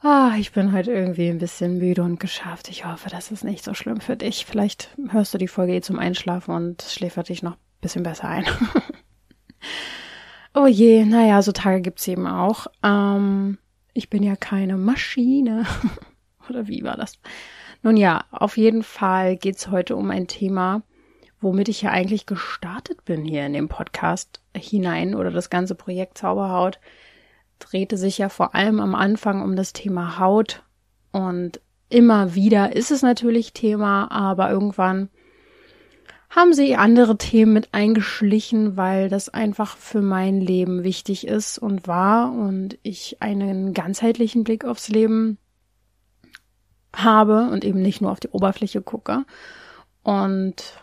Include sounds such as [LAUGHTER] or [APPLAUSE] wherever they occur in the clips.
Ah, ich bin heute irgendwie ein bisschen müde und geschafft. Ich hoffe, das ist nicht so schlimm für dich. Vielleicht hörst du die Folge eh zum Einschlafen und schläfert dich noch ein bisschen besser ein. [LAUGHS] oh je, naja, so Tage gibt's eben auch. Ähm, ich bin ja keine Maschine. [LAUGHS] Oder wie war das? Nun ja, auf jeden Fall geht's heute um ein Thema, womit ich ja eigentlich gestartet bin hier in dem Podcast hinein oder das ganze Projekt Zauberhaut drehte sich ja vor allem am Anfang um das Thema Haut und immer wieder ist es natürlich Thema, aber irgendwann haben sie andere Themen mit eingeschlichen, weil das einfach für mein Leben wichtig ist und war und ich einen ganzheitlichen Blick aufs Leben habe und eben nicht nur auf die Oberfläche gucke. Und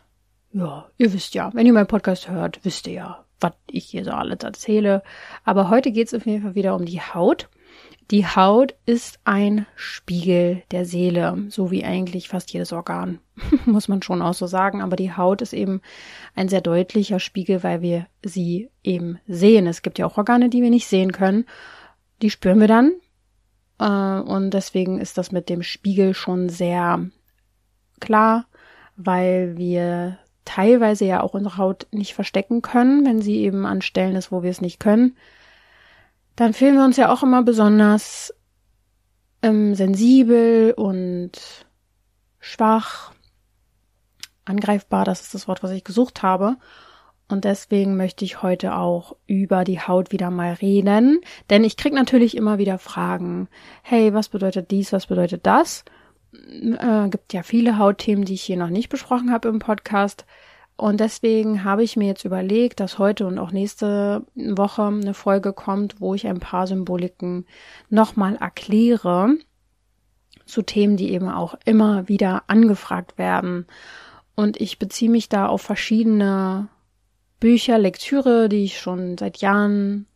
ja, ihr wisst ja, wenn ihr meinen Podcast hört, wisst ihr ja, was ich hier so alles erzähle. Aber heute geht es auf jeden Fall wieder um die Haut. Die Haut ist ein Spiegel der Seele, so wie eigentlich fast jedes Organ, [LAUGHS] muss man schon auch so sagen. Aber die Haut ist eben ein sehr deutlicher Spiegel, weil wir sie eben sehen. Es gibt ja auch Organe, die wir nicht sehen können. Die spüren wir dann. Äh, und deswegen ist das mit dem Spiegel schon sehr klar, weil wir teilweise ja auch unsere Haut nicht verstecken können, wenn sie eben an Stellen ist, wo wir es nicht können, dann fühlen wir uns ja auch immer besonders ähm, sensibel und schwach, angreifbar, das ist das Wort, was ich gesucht habe. Und deswegen möchte ich heute auch über die Haut wieder mal reden. Denn ich krieg natürlich immer wieder Fragen. Hey, was bedeutet dies, was bedeutet das? Äh, gibt ja viele Hautthemen, die ich hier noch nicht besprochen habe im Podcast. Und deswegen habe ich mir jetzt überlegt, dass heute und auch nächste Woche eine Folge kommt, wo ich ein paar Symboliken nochmal erkläre zu Themen, die eben auch immer wieder angefragt werden. Und ich beziehe mich da auf verschiedene Bücher, Lektüre, die ich schon seit Jahren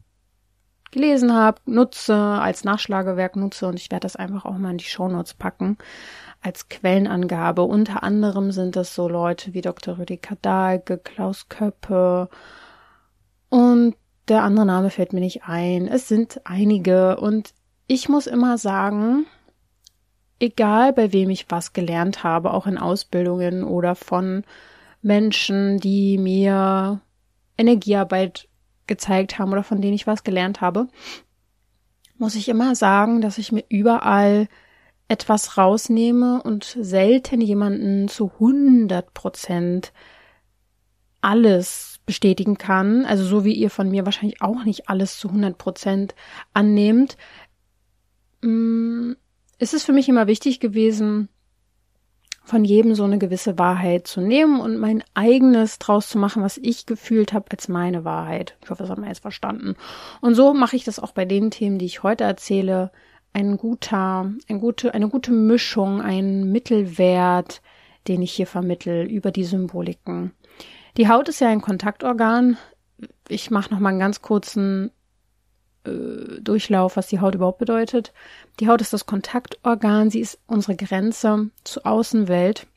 gelesen habe, nutze, als Nachschlagewerk nutze und ich werde das einfach auch mal in die Shownotes packen als Quellenangabe. Unter anderem sind das so Leute wie Dr. Rüdiger Dahlke, Klaus Köppe und der andere Name fällt mir nicht ein. Es sind einige und ich muss immer sagen, egal bei wem ich was gelernt habe, auch in Ausbildungen oder von Menschen, die mir Energiearbeit gezeigt haben oder von denen ich was gelernt habe, muss ich immer sagen, dass ich mir überall etwas rausnehme und selten jemanden zu 100 Prozent alles bestätigen kann. Also so wie ihr von mir wahrscheinlich auch nicht alles zu 100 Prozent annehmt. Mm, ist es für mich immer wichtig gewesen, von jedem so eine gewisse Wahrheit zu nehmen und mein eigenes draus zu machen, was ich gefühlt habe als meine Wahrheit. Ich hoffe, das hat man jetzt verstanden. Und so mache ich das auch bei den Themen, die ich heute erzähle. Ein guter, ein gute, eine gute Mischung, ein Mittelwert, den ich hier vermittel über die Symboliken. Die Haut ist ja ein Kontaktorgan. Ich mache noch mal einen ganz kurzen äh, Durchlauf, was die Haut überhaupt bedeutet. Die Haut ist das Kontaktorgan, sie ist unsere Grenze zur Außenwelt.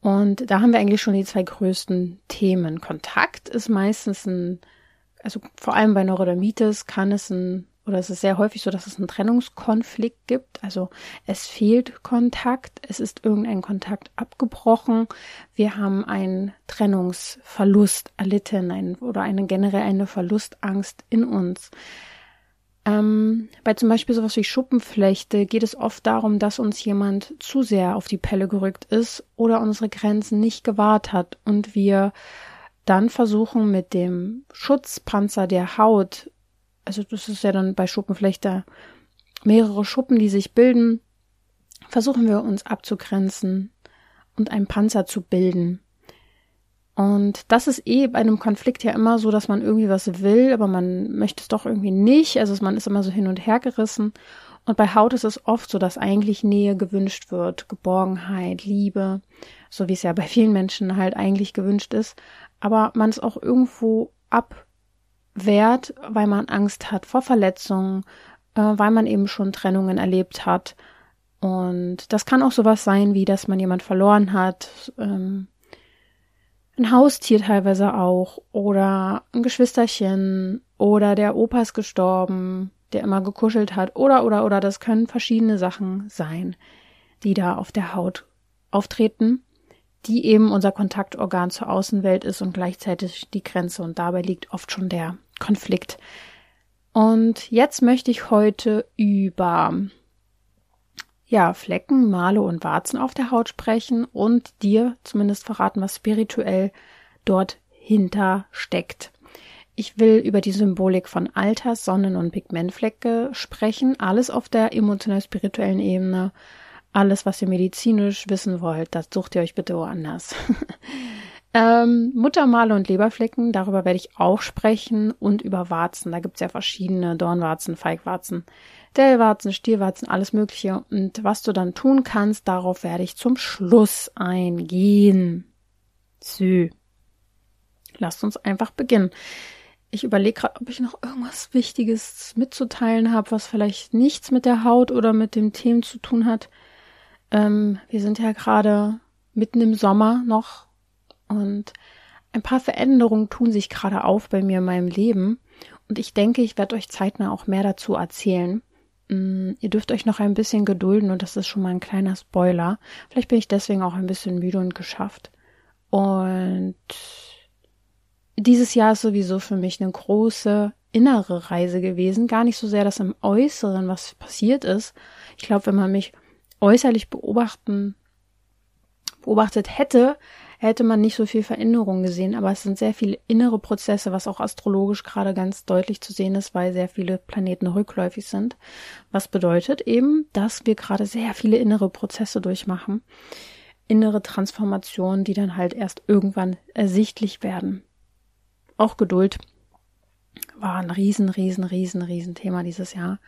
Und da haben wir eigentlich schon die zwei größten Themen. Kontakt ist meistens ein, also vor allem bei Neurodermitis kann es ein oder es ist sehr häufig so, dass es einen Trennungskonflikt gibt. Also es fehlt Kontakt, es ist irgendein Kontakt abgebrochen. Wir haben einen Trennungsverlust erlitten ein, oder eine generell eine Verlustangst in uns. Ähm, bei zum Beispiel sowas wie Schuppenflechte geht es oft darum, dass uns jemand zu sehr auf die Pelle gerückt ist oder unsere Grenzen nicht gewahrt hat und wir dann versuchen mit dem Schutzpanzer der Haut also das ist ja dann bei Schuppenflechter mehrere Schuppen, die sich bilden, versuchen wir uns abzugrenzen und einen Panzer zu bilden. Und das ist eh bei einem Konflikt ja immer so, dass man irgendwie was will, aber man möchte es doch irgendwie nicht. Also man ist immer so hin und her gerissen. Und bei Haut ist es oft so, dass eigentlich Nähe gewünscht wird, Geborgenheit, Liebe, so wie es ja bei vielen Menschen halt eigentlich gewünscht ist, aber man es auch irgendwo abwehrt, weil man Angst hat vor Verletzungen, äh, weil man eben schon Trennungen erlebt hat. Und das kann auch sowas sein, wie dass man jemand verloren hat, ähm, ein Haustier teilweise auch oder ein Geschwisterchen oder der Opa ist gestorben, der immer gekuschelt hat oder oder oder das können verschiedene Sachen sein, die da auf der Haut auftreten, die eben unser Kontaktorgan zur Außenwelt ist und gleichzeitig die Grenze und dabei liegt oft schon der Konflikt. Und jetzt möchte ich heute über ja, Flecken, Male und Warzen auf der Haut sprechen und dir zumindest verraten, was spirituell dort hinter steckt. Ich will über die Symbolik von Alters, Sonnen- und Pigmentflecke sprechen. Alles auf der emotional-spirituellen Ebene. Alles, was ihr medizinisch wissen wollt, das sucht ihr euch bitte woanders. [LAUGHS] ähm, Muttermale und Leberflecken, darüber werde ich auch sprechen. Und über Warzen. Da gibt's ja verschiedene Dornwarzen, Feigwarzen. Dellwarzen, Stierwarzen, alles Mögliche. Und was du dann tun kannst, darauf werde ich zum Schluss eingehen. So. Lasst uns einfach beginnen. Ich überlege gerade, ob ich noch irgendwas Wichtiges mitzuteilen habe, was vielleicht nichts mit der Haut oder mit dem Themen zu tun hat. Ähm, wir sind ja gerade mitten im Sommer noch und ein paar Veränderungen tun sich gerade auf bei mir in meinem Leben. Und ich denke, ich werde euch zeitnah auch mehr dazu erzählen. Mm, ihr dürft euch noch ein bisschen gedulden und das ist schon mal ein kleiner Spoiler. Vielleicht bin ich deswegen auch ein bisschen müde und geschafft. Und dieses Jahr ist sowieso für mich eine große innere Reise gewesen. Gar nicht so sehr, dass im Äußeren was passiert ist. Ich glaube, wenn man mich äußerlich beobachten, beobachtet hätte, hätte man nicht so viel Veränderung gesehen, aber es sind sehr viele innere Prozesse, was auch astrologisch gerade ganz deutlich zu sehen ist, weil sehr viele Planeten rückläufig sind. Was bedeutet eben, dass wir gerade sehr viele innere Prozesse durchmachen. Innere Transformationen, die dann halt erst irgendwann ersichtlich werden. Auch Geduld war ein riesen, riesen, riesen, riesen Thema dieses Jahr,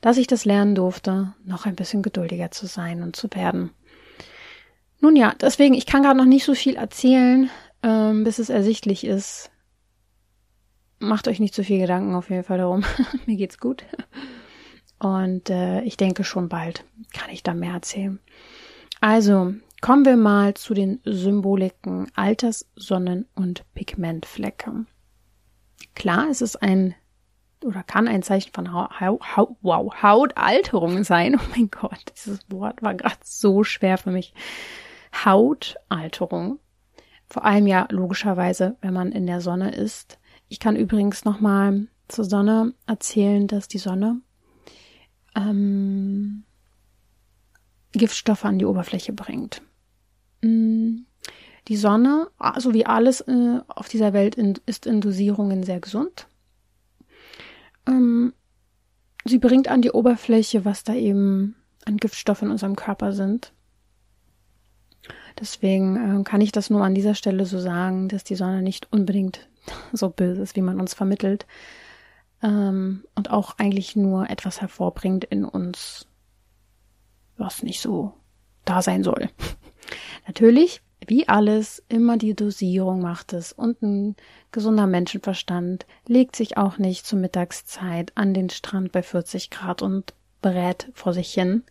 dass ich das lernen durfte, noch ein bisschen geduldiger zu sein und zu werden. Nun ja, deswegen, ich kann gerade noch nicht so viel erzählen, ähm, bis es ersichtlich ist. Macht euch nicht zu viel Gedanken auf jeden Fall darum. [LAUGHS] Mir geht's gut. Und äh, ich denke schon bald kann ich da mehr erzählen. Also, kommen wir mal zu den Symboliken Alters, Sonnen- und Pigmentflecke. Klar, es ist ein oder kann ein Zeichen von ha ha ha wow, Hautalterung sein. [LAUGHS] Oh mein Gott, dieses Wort war gerade so schwer für mich. Hautalterung. Vor allem ja logischerweise, wenn man in der Sonne ist. Ich kann übrigens nochmal zur Sonne erzählen, dass die Sonne ähm, Giftstoffe an die Oberfläche bringt. Mm, die Sonne, so also wie alles äh, auf dieser Welt, in, ist in Dosierungen sehr gesund. Ähm, sie bringt an die Oberfläche, was da eben an Giftstoffen in unserem Körper sind. Deswegen äh, kann ich das nur an dieser Stelle so sagen, dass die Sonne nicht unbedingt [LAUGHS] so böse ist, wie man uns vermittelt. Ähm, und auch eigentlich nur etwas hervorbringt in uns, was nicht so da sein soll. [LAUGHS] Natürlich, wie alles, immer die Dosierung macht es und ein gesunder Menschenverstand legt sich auch nicht zur Mittagszeit an den Strand bei 40 Grad und berät vor sich hin.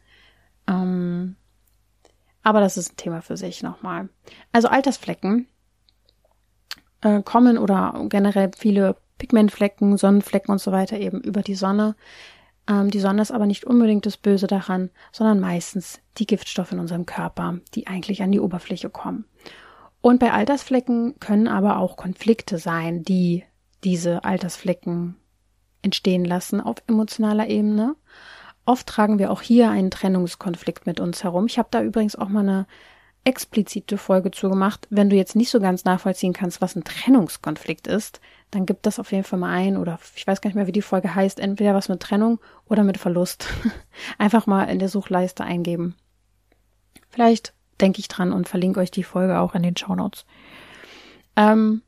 Ähm, aber das ist ein Thema für sich nochmal. Also Altersflecken äh, kommen oder generell viele Pigmentflecken, Sonnenflecken und so weiter eben über die Sonne. Ähm, die Sonne ist aber nicht unbedingt das Böse daran, sondern meistens die Giftstoffe in unserem Körper, die eigentlich an die Oberfläche kommen. Und bei Altersflecken können aber auch Konflikte sein, die diese Altersflecken entstehen lassen auf emotionaler Ebene. Oft tragen wir auch hier einen Trennungskonflikt mit uns herum. Ich habe da übrigens auch mal eine explizite Folge zu gemacht. Wenn du jetzt nicht so ganz nachvollziehen kannst, was ein Trennungskonflikt ist, dann gib das auf jeden Fall mal ein oder ich weiß gar nicht mehr, wie die Folge heißt, entweder was mit Trennung oder mit Verlust. [LAUGHS] Einfach mal in der Suchleiste eingeben. Vielleicht denke ich dran und verlinke euch die Folge auch in den Show Notes. Ähm,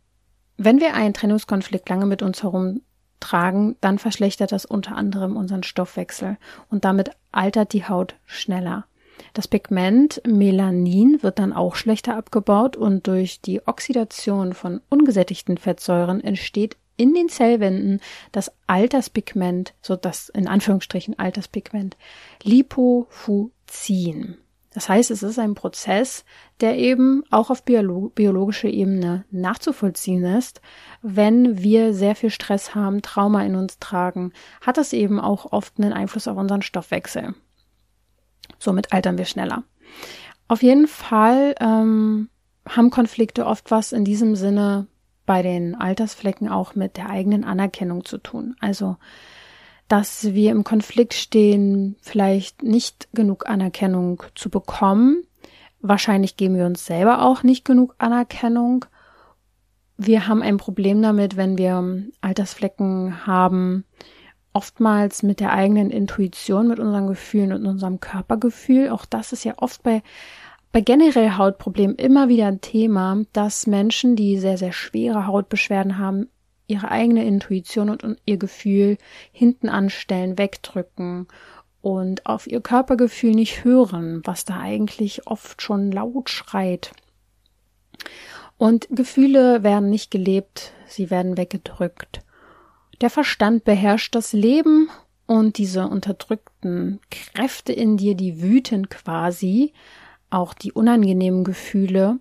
wenn wir einen Trennungskonflikt lange mit uns herum tragen, dann verschlechtert das unter anderem unseren Stoffwechsel und damit altert die Haut schneller. Das Pigment Melanin wird dann auch schlechter abgebaut und durch die Oxidation von ungesättigten Fettsäuren entsteht in den Zellwänden das Alterspigment, so das in Anführungsstrichen Alterspigment, Lipofuzin. Das heißt, es ist ein Prozess, der eben auch auf biologischer Ebene nachzuvollziehen ist. Wenn wir sehr viel Stress haben, Trauma in uns tragen, hat das eben auch oft einen Einfluss auf unseren Stoffwechsel. Somit altern wir schneller. Auf jeden Fall ähm, haben Konflikte oft was in diesem Sinne bei den Altersflecken auch mit der eigenen Anerkennung zu tun. Also, dass wir im Konflikt stehen, vielleicht nicht genug Anerkennung zu bekommen. Wahrscheinlich geben wir uns selber auch nicht genug Anerkennung. Wir haben ein Problem damit, wenn wir Altersflecken haben, oftmals mit der eigenen Intuition, mit unseren Gefühlen und unserem Körpergefühl. Auch das ist ja oft bei, bei generell Hautproblemen immer wieder ein Thema, dass Menschen, die sehr, sehr schwere Hautbeschwerden haben, ihre eigene Intuition und, ihr Gefühl hinten anstellen, wegdrücken und auf ihr Körpergefühl nicht hören, was da eigentlich oft schon laut schreit. Und Gefühle werden nicht gelebt, sie werden weggedrückt. Der Verstand beherrscht das Leben und diese unterdrückten Kräfte in dir, die wüten quasi, auch die unangenehmen Gefühle.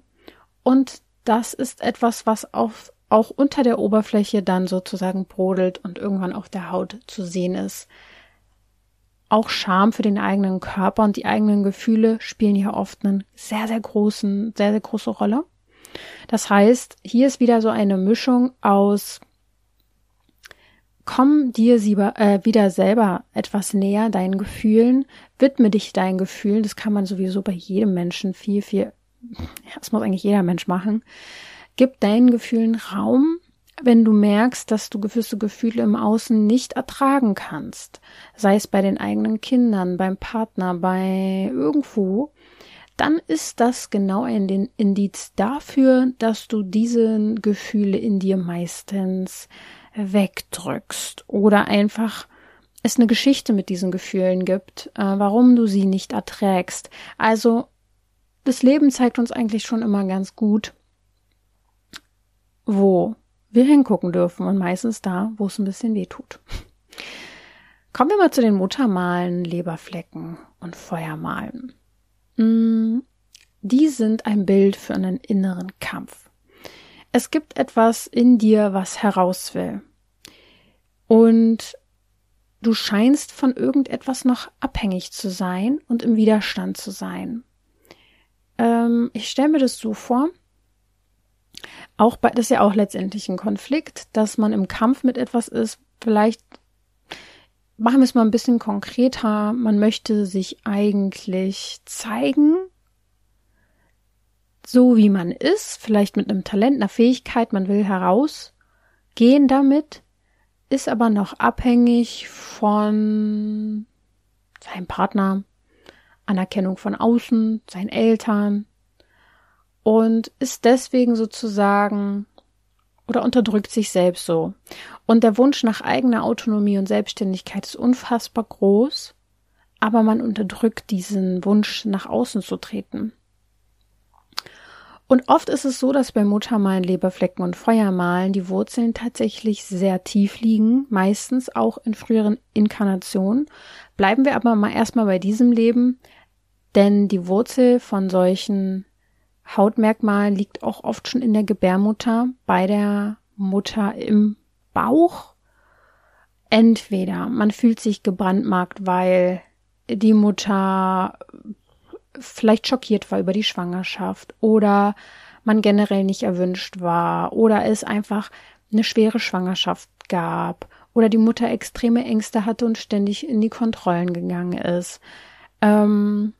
Und das ist etwas, was auf, auch unter der Oberfläche dann sozusagen brodelt und irgendwann auf der Haut zu sehen ist. Auch Scham für den eigenen Körper und die eigenen Gefühle spielen hier oft einen sehr, sehr großen, sehr, sehr große Rolle. Das heißt, hier ist wieder so eine Mischung aus komm dir sieber, äh, wieder selber etwas näher, deinen Gefühlen, widme dich deinen Gefühlen. Das kann man sowieso bei jedem Menschen viel, viel, das muss eigentlich jeder Mensch machen. Gib deinen Gefühlen Raum, wenn du merkst, dass du gewisse Gefühle im Außen nicht ertragen kannst. Sei es bei den eigenen Kindern, beim Partner, bei irgendwo. Dann ist das genau ein Indiz dafür, dass du diese Gefühle in dir meistens wegdrückst oder einfach es eine Geschichte mit diesen Gefühlen gibt, äh, warum du sie nicht erträgst. Also das Leben zeigt uns eigentlich schon immer ganz gut, wo wir hingucken dürfen und meistens da, wo es ein bisschen weh tut. Kommen wir mal zu den Muttermalen, Leberflecken und Feuermalen. Mm, die sind ein Bild für einen inneren Kampf. Es gibt etwas in dir, was heraus will. Und du scheinst von irgendetwas noch abhängig zu sein und im Widerstand zu sein. Ähm, ich stelle mir das so vor, auch bei, das ist ja auch letztendlich ein Konflikt, dass man im Kampf mit etwas ist, vielleicht machen wir es mal ein bisschen konkreter, man möchte sich eigentlich zeigen, so wie man ist, vielleicht mit einem Talent, einer Fähigkeit, man will herausgehen damit, ist aber noch abhängig von seinem Partner, Anerkennung von außen, seinen Eltern und ist deswegen sozusagen oder unterdrückt sich selbst so. Und der Wunsch nach eigener Autonomie und Selbstständigkeit ist unfassbar groß, aber man unterdrückt diesen Wunsch nach außen zu treten. Und oft ist es so, dass bei Muttermalen, Leberflecken und Feuermalen die Wurzeln tatsächlich sehr tief liegen, meistens auch in früheren Inkarnationen. Bleiben wir aber mal erstmal bei diesem Leben, denn die Wurzel von solchen Hautmerkmalen liegt auch oft schon in der Gebärmutter, bei der Mutter im Bauch. Entweder man fühlt sich gebrandmarkt, weil die Mutter vielleicht schockiert war über die Schwangerschaft oder man generell nicht erwünscht war oder es einfach eine schwere Schwangerschaft gab oder die Mutter extreme Ängste hatte und ständig in die Kontrollen gegangen ist. Ähm,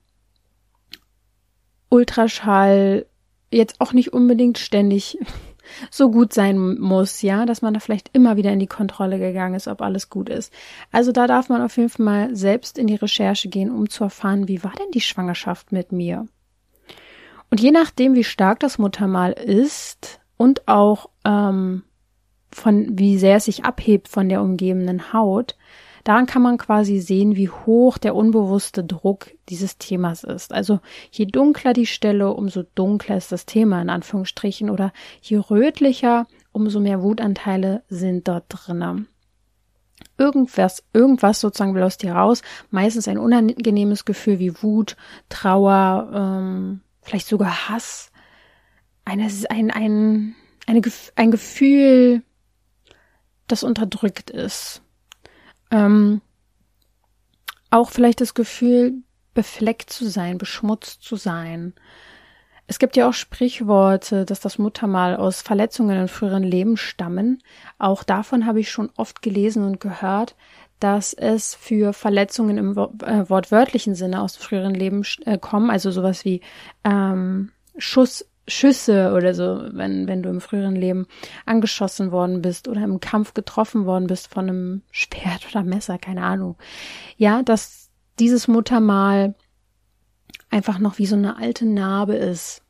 Ultraschall jetzt auch nicht unbedingt ständig [LAUGHS] so gut sein muss, ja, dass man da vielleicht immer wieder in die Kontrolle gegangen ist, ob alles gut ist. Also da darf man auf jeden Fall mal selbst in die Recherche gehen, um zu erfahren, wie war denn die Schwangerschaft mit mir? Und je nachdem, wie stark das Muttermal ist und auch ähm, von wie sehr es sich abhebt von der umgebenden Haut, daran kann man quasi sehen, wie hoch der unbewusste Druck dieses Themas ist. Also je dunkler die Stelle, umso dunkler ist das Thema in Anführungsstrichen oder je rötlicher, umso mehr Wutanteile sind dort drinnen. Irgendwas, irgendwas sozusagen will aus dir raus. Meistens ein unangenehmes Gefühl wie Wut, Trauer, ähm, vielleicht sogar Hass. Eine, ein, ein, eine, ein Gefühl, das unterdrückt ist. Ähm, auch vielleicht das Gefühl, befleckt zu sein, beschmutzt zu sein. Es gibt ja auch Sprichworte, dass das Muttermal aus Verletzungen in früheren Leben stammen. Auch davon habe ich schon oft gelesen und gehört, dass es für Verletzungen im äh, wortwörtlichen Sinne aus früheren Leben äh, kommen, also sowas wie ähm, Schuss Schüsse oder so, wenn, wenn du im früheren Leben angeschossen worden bist oder im Kampf getroffen worden bist von einem Schwert oder Messer, keine Ahnung. Ja, dass dieses Muttermal einfach noch wie so eine alte Narbe ist.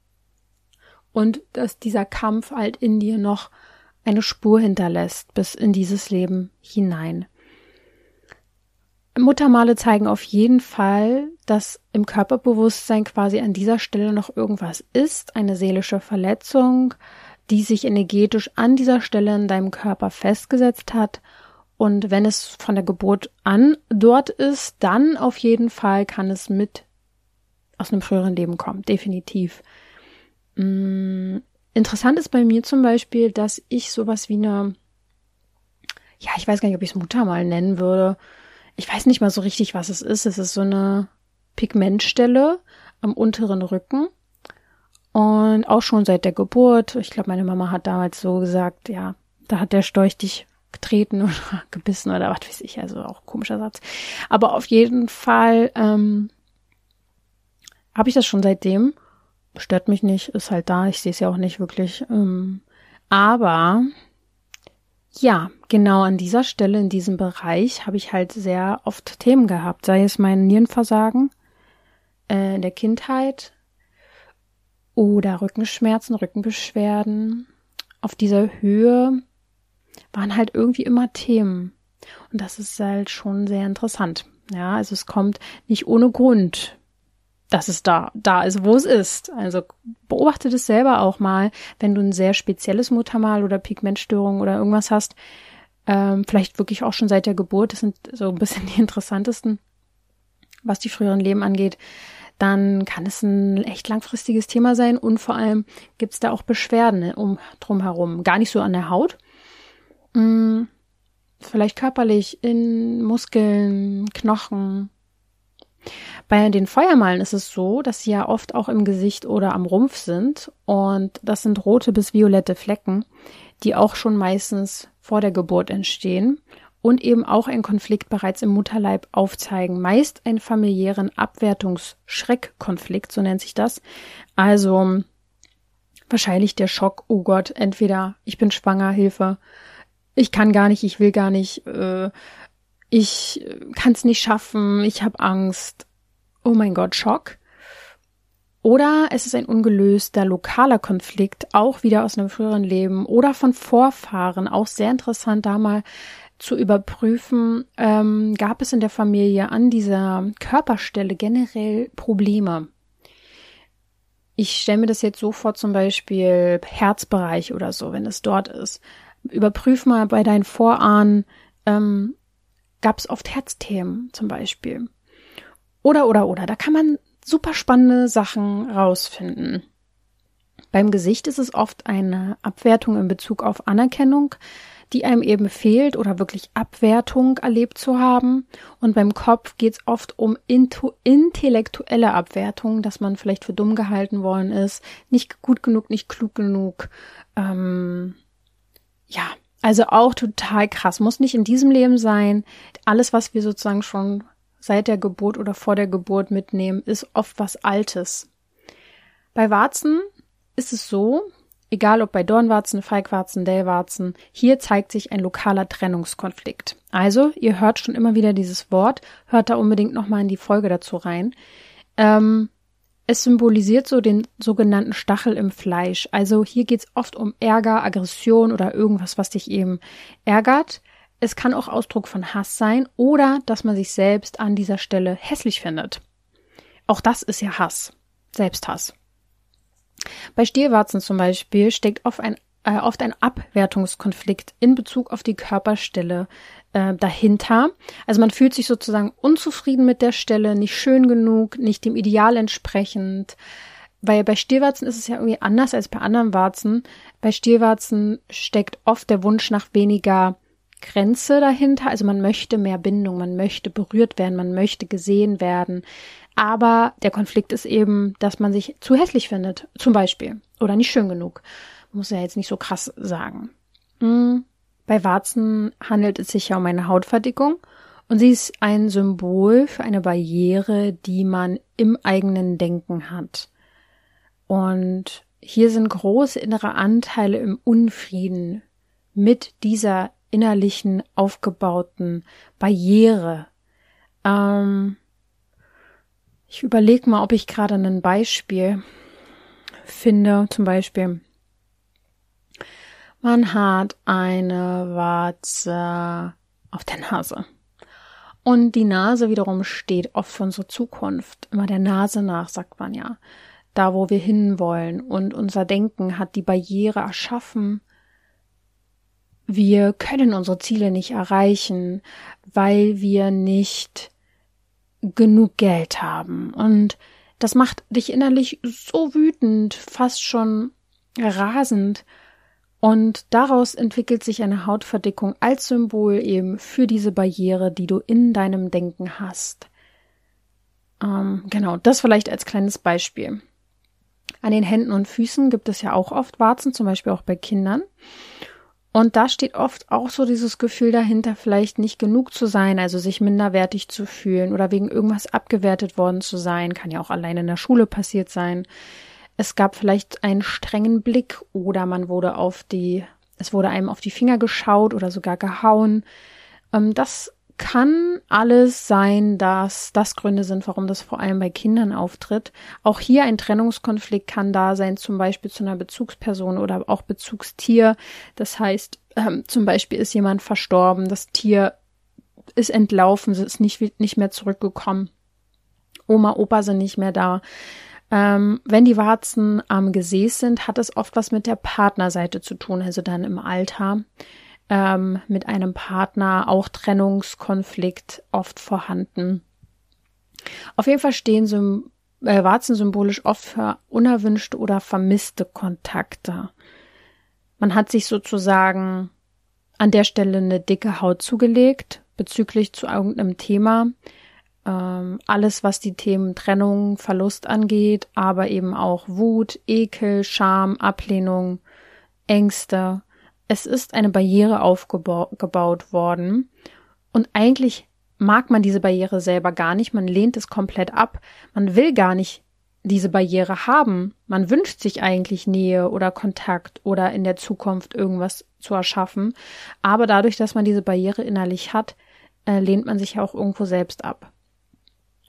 Und dass dieser Kampf halt in dir noch eine Spur hinterlässt bis in dieses Leben hinein. Muttermale zeigen auf jeden Fall, dass im Körperbewusstsein quasi an dieser Stelle noch irgendwas ist, eine seelische Verletzung, die sich energetisch an dieser Stelle in deinem Körper festgesetzt hat. Und wenn es von der Geburt an dort ist, dann auf jeden Fall kann es mit aus einem früheren Leben kommen, definitiv. Mm, interessant ist bei mir zum Beispiel, dass ich sowas wie eine, ja, ich weiß gar nicht, ob ich es Muttermal nennen würde, ich weiß nicht mal so richtig, was es ist. Es ist so eine Pigmentstelle am unteren Rücken. Und auch schon seit der Geburt. Ich glaube, meine Mama hat damals so gesagt, ja, da hat der Storch dich getreten [LAUGHS] oder gebissen oder was weiß ich. Also auch komischer Satz. Aber auf jeden Fall ähm, habe ich das schon seitdem. Stört mich nicht, ist halt da. Ich sehe es ja auch nicht wirklich. Ähm, aber ja, genau an dieser Stelle, in diesem Bereich, habe ich halt sehr oft Themen gehabt, sei es mein Nierenversagen äh, in der Kindheit oder Rückenschmerzen, Rückenbeschwerden. Auf dieser Höhe waren halt irgendwie immer Themen. Und das ist halt schon sehr interessant. Ja, also es kommt nicht ohne Grund dass es da, da ist, wo es ist. Also beobachte das selber auch mal, wenn du ein sehr spezielles Muttermal oder Pigmentstörung oder irgendwas hast. Ähm, vielleicht wirklich auch schon seit der Geburt. Das sind so ein bisschen [LAUGHS] die interessantesten, was die früheren Leben angeht. Dann kann es ein echt langfristiges Thema sein und vor allem gibt es da auch Beschwerden ne, um drumherum. Gar nicht so an der Haut. Hm, vielleicht körperlich in Muskeln, Knochen, bei den Feuermalen ist es so, dass sie ja oft auch im Gesicht oder am Rumpf sind und das sind rote bis violette Flecken, die auch schon meistens vor der Geburt entstehen und eben auch einen Konflikt bereits im Mutterleib aufzeigen. Meist einen familiären Abwertungs-Schreckkonflikt, so nennt sich das. Also wahrscheinlich der Schock, oh Gott, entweder ich bin schwanger, Hilfe, ich kann gar nicht, ich will gar nicht, äh, ich kann es nicht schaffen, ich habe Angst oh mein Gott, Schock. Oder es ist ein ungelöster lokaler Konflikt, auch wieder aus einem früheren Leben oder von Vorfahren, auch sehr interessant da mal zu überprüfen, ähm, gab es in der Familie an dieser Körperstelle generell Probleme. Ich stelle mir das jetzt so vor, zum Beispiel Herzbereich oder so, wenn es dort ist. Überprüf mal bei deinen Vorahnen, ähm, gab es oft Herzthemen zum Beispiel. Oder, oder, oder. Da kann man super spannende Sachen rausfinden. Beim Gesicht ist es oft eine Abwertung in Bezug auf Anerkennung, die einem eben fehlt oder wirklich Abwertung erlebt zu haben. Und beim Kopf geht es oft um intellektuelle Abwertung, dass man vielleicht für dumm gehalten worden ist, nicht gut genug, nicht klug genug. Ähm, ja, also auch total krass. Muss nicht in diesem Leben sein. Alles, was wir sozusagen schon seit der Geburt oder vor der Geburt mitnehmen, ist oft was Altes. Bei Warzen ist es so, egal ob bei Dornwarzen, Feigwarzen, Dellwarzen, hier zeigt sich ein lokaler Trennungskonflikt. Also, ihr hört schon immer wieder dieses Wort, hört da unbedingt nochmal in die Folge dazu rein. Ähm, es symbolisiert so den sogenannten Stachel im Fleisch. Also hier geht's oft um Ärger, Aggression oder irgendwas, was dich eben ärgert. Es kann auch Ausdruck von Hass sein oder dass man sich selbst an dieser Stelle hässlich findet. Auch das ist ja Hass, Selbsthass. Bei Stierwarzen zum Beispiel steckt oft ein, äh, oft ein Abwertungskonflikt in Bezug auf die Körperstelle äh, dahinter. Also man fühlt sich sozusagen unzufrieden mit der Stelle, nicht schön genug, nicht dem Ideal entsprechend. Weil bei Stierwarzen ist es ja irgendwie anders als bei anderen Warzen. Bei Stierwarzen steckt oft der Wunsch nach weniger Grenze dahinter. Also man möchte mehr Bindung, man möchte berührt werden, man möchte gesehen werden. Aber der Konflikt ist eben, dass man sich zu hässlich findet, zum Beispiel. Oder nicht schön genug. Muss ja jetzt nicht so krass sagen. Mhm. Bei Warzen handelt es sich ja um eine Hautverdickung und sie ist ein Symbol für eine Barriere, die man im eigenen Denken hat. Und hier sind große innere Anteile im Unfrieden mit dieser innerlichen aufgebauten Barriere. Ähm, ich überlege mal, ob ich gerade ein Beispiel finde. Zum Beispiel, man hat eine Warze auf der Nase. Und die Nase wiederum steht oft für unsere Zukunft. Immer der Nase nach, sagt man ja. Da, wo wir hinwollen. Und unser Denken hat die Barriere erschaffen. Wir können unsere Ziele nicht erreichen, weil wir nicht genug Geld haben. Und das macht dich innerlich so wütend, fast schon rasend. Und daraus entwickelt sich eine Hautverdickung als Symbol eben für diese Barriere, die du in deinem Denken hast. Ähm, genau, das vielleicht als kleines Beispiel. An den Händen und Füßen gibt es ja auch oft Warzen, zum Beispiel auch bei Kindern. Und da steht oft auch so dieses Gefühl dahinter, vielleicht nicht genug zu sein, also sich minderwertig zu fühlen oder wegen irgendwas abgewertet worden zu sein, kann ja auch allein in der Schule passiert sein. Es gab vielleicht einen strengen Blick oder man wurde auf die, es wurde einem auf die Finger geschaut oder sogar gehauen. Ähm, das kann alles sein, dass das Gründe sind, warum das vor allem bei Kindern auftritt. Auch hier ein Trennungskonflikt kann da sein, zum Beispiel zu einer Bezugsperson oder auch Bezugstier. Das heißt, ähm, zum Beispiel ist jemand verstorben, das Tier ist entlaufen, ist nicht, nicht mehr zurückgekommen. Oma, Opa sind nicht mehr da. Ähm, wenn die Warzen am Gesäß sind, hat es oft was mit der Partnerseite zu tun, also dann im Alter ähm, mit einem Partner, auch Trennungskonflikt oft vorhanden. Auf jeden Fall stehen Sym äh, Warzen symbolisch oft für unerwünschte oder vermisste Kontakte. Man hat sich sozusagen an der Stelle eine dicke Haut zugelegt bezüglich zu irgendeinem Thema. Ähm, alles, was die Themen Trennung, Verlust angeht, aber eben auch Wut, Ekel, Scham, Ablehnung, Ängste. Es ist eine Barriere aufgebaut worden. Und eigentlich mag man diese Barriere selber gar nicht, man lehnt es komplett ab, man will gar nicht diese Barriere haben, man wünscht sich eigentlich Nähe oder Kontakt oder in der Zukunft irgendwas zu erschaffen, aber dadurch, dass man diese Barriere innerlich hat, äh, lehnt man sich ja auch irgendwo selbst ab.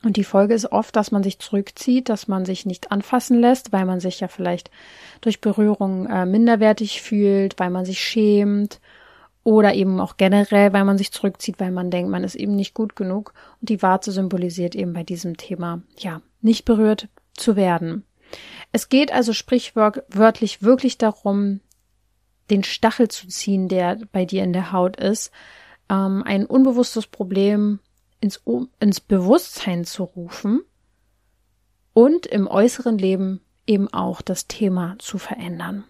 Und die Folge ist oft, dass man sich zurückzieht, dass man sich nicht anfassen lässt, weil man sich ja vielleicht durch Berührung äh, minderwertig fühlt, weil man sich schämt oder eben auch generell, weil man sich zurückzieht, weil man denkt, man ist eben nicht gut genug. Und die Warze symbolisiert eben bei diesem Thema, ja, nicht berührt zu werden. Es geht also sprichwörtlich wirklich darum, den Stachel zu ziehen, der bei dir in der Haut ist, ähm, ein unbewusstes Problem ins, ins Bewusstsein zu rufen und im äußeren Leben eben auch das Thema zu verändern.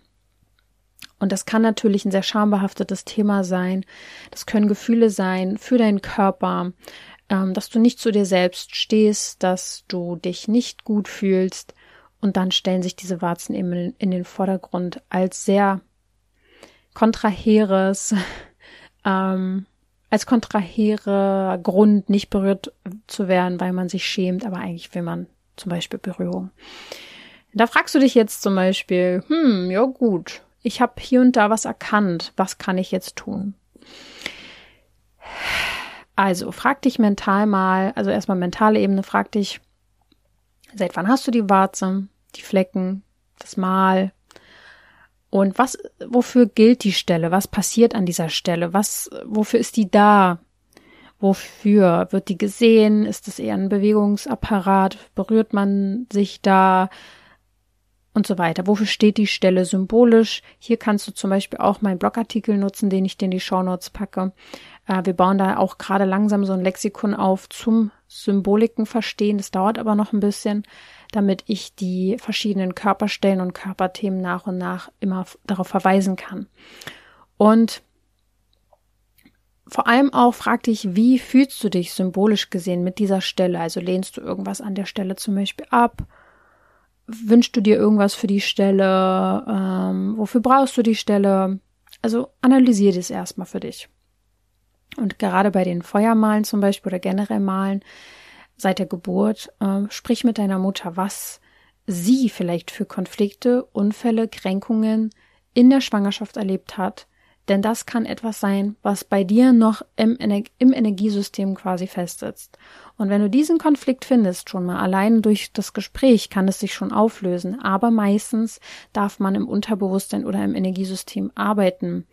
Und das kann natürlich ein sehr schambehaftetes Thema sein. Das können Gefühle sein für deinen Körper, ähm, dass du nicht zu dir selbst stehst, dass du dich nicht gut fühlst. Und dann stellen sich diese Warzen eben in, den Vordergrund als sehr kontraheres, [LAUGHS] ähm, als kontraherer Grund, nicht berührt zu werden, weil man sich schämt, aber eigentlich will man zum Beispiel Berührung. Da fragst du dich jetzt zum Beispiel, hm, ja gut, ich habe hier und da was erkannt, was kann ich jetzt tun? Also frag dich mental mal, also erstmal mentale Ebene, frag dich, Seit wann hast du die Warze, die Flecken, das Mal? Und was, wofür gilt die Stelle? Was passiert an dieser Stelle? Was, wofür ist die da? Wofür wird die gesehen? Ist es eher ein Bewegungsapparat? Berührt man sich da? Und so weiter. Wofür steht die Stelle symbolisch? Hier kannst du zum Beispiel auch meinen Blogartikel nutzen, den ich dir in die Shownotes packe. Äh, wir bauen da auch gerade langsam so ein Lexikon auf zum Symboliken verstehen. Das dauert aber noch ein bisschen, damit ich die verschiedenen Körperstellen und Körperthemen nach und nach immer darauf verweisen kann. Und vor allem auch frag dich, wie fühlst du dich symbolisch gesehen mit dieser Stelle? Also lehnst du irgendwas an der Stelle zum Beispiel ab? Wünschst du dir irgendwas für die Stelle? Ähm, wofür brauchst du die Stelle? Also analysier das erstmal für dich. Und gerade bei den Feuermalen zum Beispiel oder generell Malen seit der Geburt, äh, sprich mit deiner Mutter, was sie vielleicht für Konflikte, Unfälle, Kränkungen in der Schwangerschaft erlebt hat, denn das kann etwas sein, was bei dir noch im, Ener im Energiesystem quasi festsitzt. Und wenn du diesen Konflikt findest, schon mal allein durch das Gespräch kann es sich schon auflösen. Aber meistens darf man im Unterbewusstsein oder im Energiesystem arbeiten.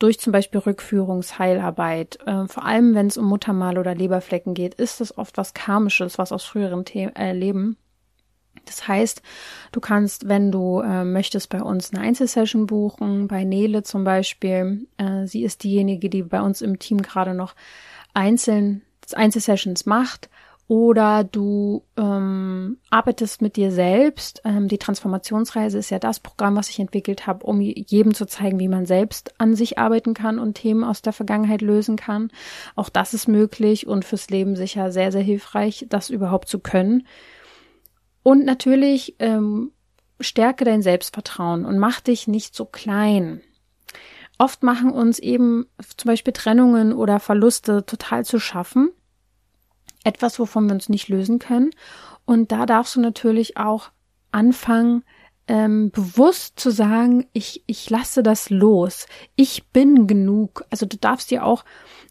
Durch zum Beispiel Rückführungsheilarbeit. Äh, vor allem, wenn es um Muttermal oder Leberflecken geht, ist es oft was Karmisches, was aus früheren The äh, Leben das heißt, du kannst, wenn du äh, möchtest, bei uns eine Einzelsession buchen, bei Nele zum Beispiel. Äh, sie ist diejenige, die bei uns im Team gerade noch einzeln Einzelsessions macht. Oder du ähm, arbeitest mit dir selbst. Ähm, die Transformationsreise ist ja das Programm, was ich entwickelt habe, um jedem zu zeigen, wie man selbst an sich arbeiten kann und Themen aus der Vergangenheit lösen kann. Auch das ist möglich und fürs Leben sicher sehr, sehr hilfreich, das überhaupt zu können. Und natürlich ähm, stärke dein Selbstvertrauen und mach dich nicht so klein. Oft machen uns eben zum Beispiel Trennungen oder Verluste total zu schaffen. Etwas, wovon wir uns nicht lösen können. Und da darfst du natürlich auch anfangen, ähm, bewusst zu sagen, ich, ich lasse das los. Ich bin genug. Also du darfst dir auch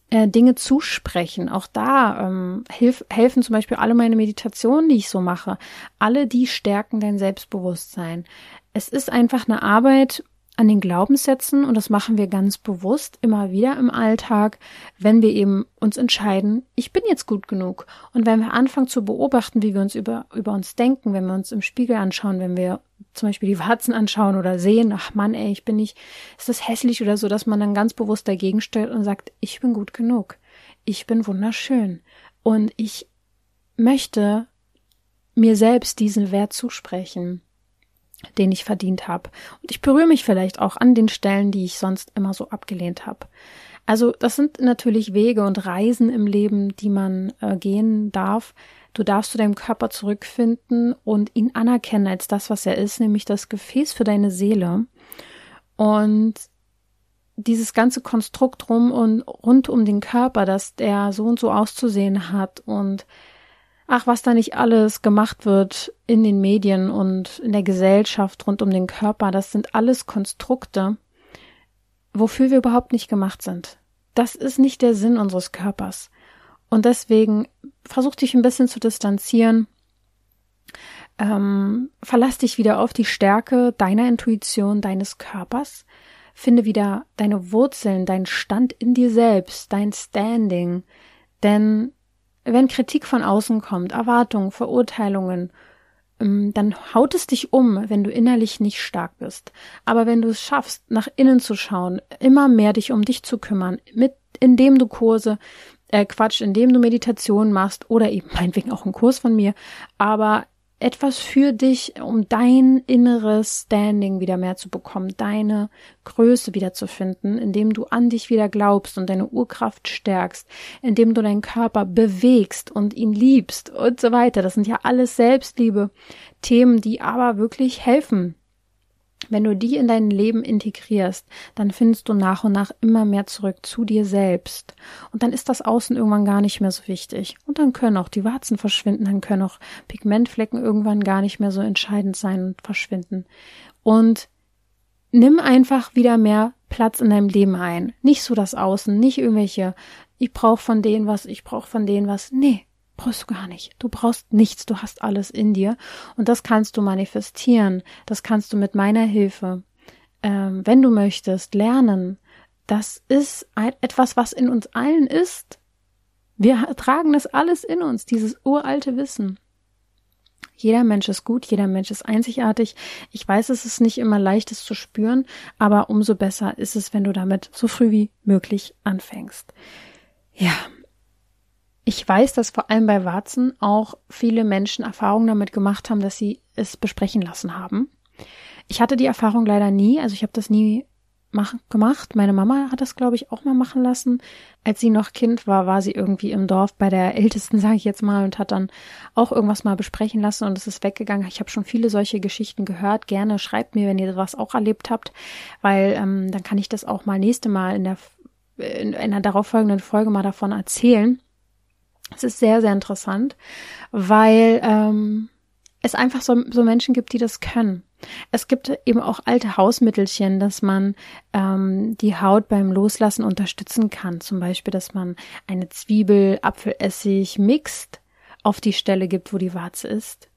äh, Dinge zusprechen. Auch da ähm, hilf, helfen zum Beispiel alle meine Meditationen, die ich so mache. Alle die stärken dein Selbstbewusstsein. Es ist einfach eine Arbeit an den Glaubenssätzen und das machen wir ganz bewusst immer wieder im Alltag, wenn wir eben uns entscheiden, ich bin jetzt gut genug. Und wenn wir anfangen zu beobachten, wie wir uns über, über uns denken, wenn wir uns im Spiegel anschauen, wenn wir zum Beispiel die Warzen anschauen oder sehen, ach Mann, ey, ich bin nicht, ist das hässlich oder so, dass man dann ganz bewusst dagegen stellt und sagt, ich bin gut genug. Ich bin wunderschön. Und ich möchte mir selbst diesen Wert zusprechen den ich verdient habe. Und ich berühre mich vielleicht auch an den Stellen, die ich sonst immer so abgelehnt habe. Also das sind natürlich Wege und Reisen im Leben, die man äh, gehen darf. Du darfst zu deinem Körper zurückfinden und ihn anerkennen als das, was er ist, nämlich das Gefäß für deine Seele. Und dieses ganze Konstrukt rum und rund um den Körper, dass der so und so auszusehen hat und ach, was da nicht alles gemacht wird in den Medien und in der Gesellschaft rund um den Körper, das sind alles Konstrukte, wofür wir überhaupt nicht gemacht sind. Das ist nicht der Sinn unseres Körpers. Und deswegen versuch dich ein bisschen zu distanzieren. Ähm, verlass dich wieder auf die Stärke deiner Intuition, deines Körpers. Finde wieder deine Wurzeln, deinen Stand in dir selbst, dein Standing. Denn wenn Kritik von außen kommt, Erwartungen, Verurteilungen, ähm, dann haut es dich um, wenn du innerlich nicht stark bist. Aber wenn du es schaffst, nach innen zu schauen, immer mehr dich um dich zu kümmern, mit, indem du Kurse, äh, Quatsch, indem du Meditation machst oder eben meinetwegen auch einen Kurs von mir, aber etwas für dich, um dein inneres Standing wieder mehr zu bekommen, deine Größe wieder zu finden, indem du an dich wieder glaubst und deine Urkraft stärkst, indem du deinen Körper bewegst und ihn liebst und so weiter. Das sind ja alles Selbstliebe Themen, die aber wirklich helfen, wenn du die in dein Leben integrierst, dann findest du nach und nach immer mehr zurück zu dir selbst. Und dann ist das Außen irgendwann gar nicht mehr so wichtig. Und dann können auch die Warzen verschwinden, dann können auch Pigmentflecken irgendwann gar nicht mehr so entscheidend sein und verschwinden. Und nimm einfach wieder mehr Platz in deinem Leben ein. Nicht so das Außen, nicht irgendwelche, ich brauche von denen was, ich brauche von denen was. Nee, Brauchst du gar nicht. Du brauchst nichts. Du hast alles in dir. Und das kannst du manifestieren. Das kannst du mit meiner Hilfe, ähm, wenn du möchtest, lernen. Das ist ein, etwas, was in uns allen ist. Wir tragen das alles in uns, dieses uralte Wissen. Jeder Mensch ist gut, jeder Mensch ist einzigartig. Ich weiß, es ist nicht immer leicht, es zu spüren, aber umso besser ist es, wenn du damit so früh wie möglich anfängst. Ja, ich weiß, dass vor allem bei Warzen auch viele Menschen Erfahrungen damit gemacht haben, dass sie es besprechen lassen haben. Ich hatte die Erfahrung leider nie, also ich habe das nie machen, gemacht. Meine Mama hat das, glaube ich, auch mal machen lassen. Als sie noch Kind war, war sie irgendwie im Dorf bei der Ältesten, [LAUGHS] sage ich jetzt mal, und hat dann auch irgendwas mal besprechen lassen und es ist weggegangen. Ich habe schon viele solche Geschichten gehört. Gerne schreibt mir, wenn ihr sowas auch erlebt habt, weil ähm, dann kann ich das auch mal nächste Mal in der in einer darauffolgenden Folge mal davon erzählen. Es ist sehr, sehr interessant, weil ähm, es einfach so, so Menschen gibt, die das können. Es gibt eben auch alte Hausmittelchen, dass man ähm, die Haut beim Loslassen unterstützen kann. Zum Beispiel, dass man eine Zwiebel, Apfelessig mixt, auf die Stelle gibt, wo die Warze ist.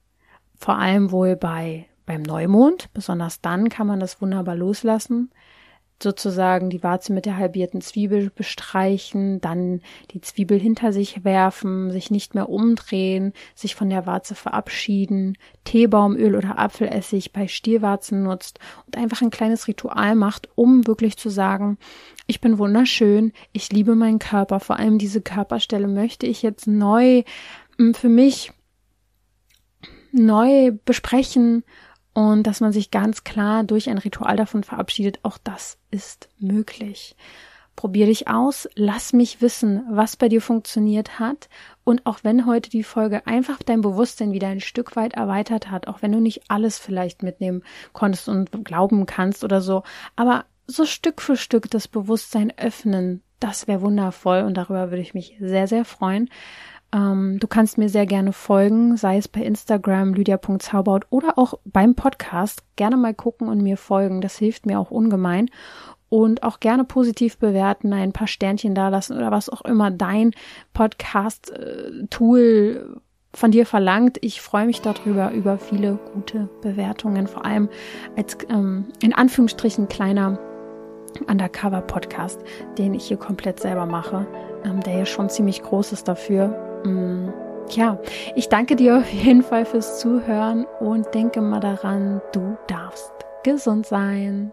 Vor allem wohl bei beim Neumond. Besonders dann kann man das wunderbar loslassen sozusagen die Warze mit der halbierten Zwiebel bestreichen, dann die Zwiebel hinter sich werfen, sich nicht mehr umdrehen, sich von der Warze verabschieden, Teebaumöl oder Apfelessig bei Stierwarzen nutzt und einfach ein kleines Ritual macht, um wirklich zu sagen, ich bin wunderschön, ich liebe meinen Körper, vor allem diese Körperstelle möchte ich jetzt neu hm, für mich neu besprechen und dass man sich ganz klar durch ein Ritual davon verabschiedet, auch das ist möglich. Probier dich aus, lass mich wissen, was bei dir funktioniert hat und auch wenn heute die Folge einfach dein Bewusstsein wieder ein Stück weit erweitert hat, auch wenn du nicht alles vielleicht mitnehmen konntest und glauben kannst oder so, aber so Stück für Stück das Bewusstsein öffnen, das wäre wundervoll und darüber würde ich mich sehr, sehr freuen. Ähm, du kannst mir sehr gerne folgen, sei es bei Instagram lydia.zaubaut oder auch beim Podcast. Gerne mal gucken und mir folgen. Das hilft mir auch ungemein. Und auch gerne positiv bewerten, ein paar Sternchen dalassen oder was auch immer dein Podcast-Tool äh, von dir verlangt. Ich freue mich darüber, über viele gute Bewertungen, vor allem als ähm, in Anführungsstrichen kleiner Undercover-Podcast, den ich hier komplett selber mache, der ja schon ziemlich groß ist dafür. Mm, ja, ich danke dir [LAUGHS] auf jeden Fall fürs Zuhören und denke mal daran, du darfst gesund sein.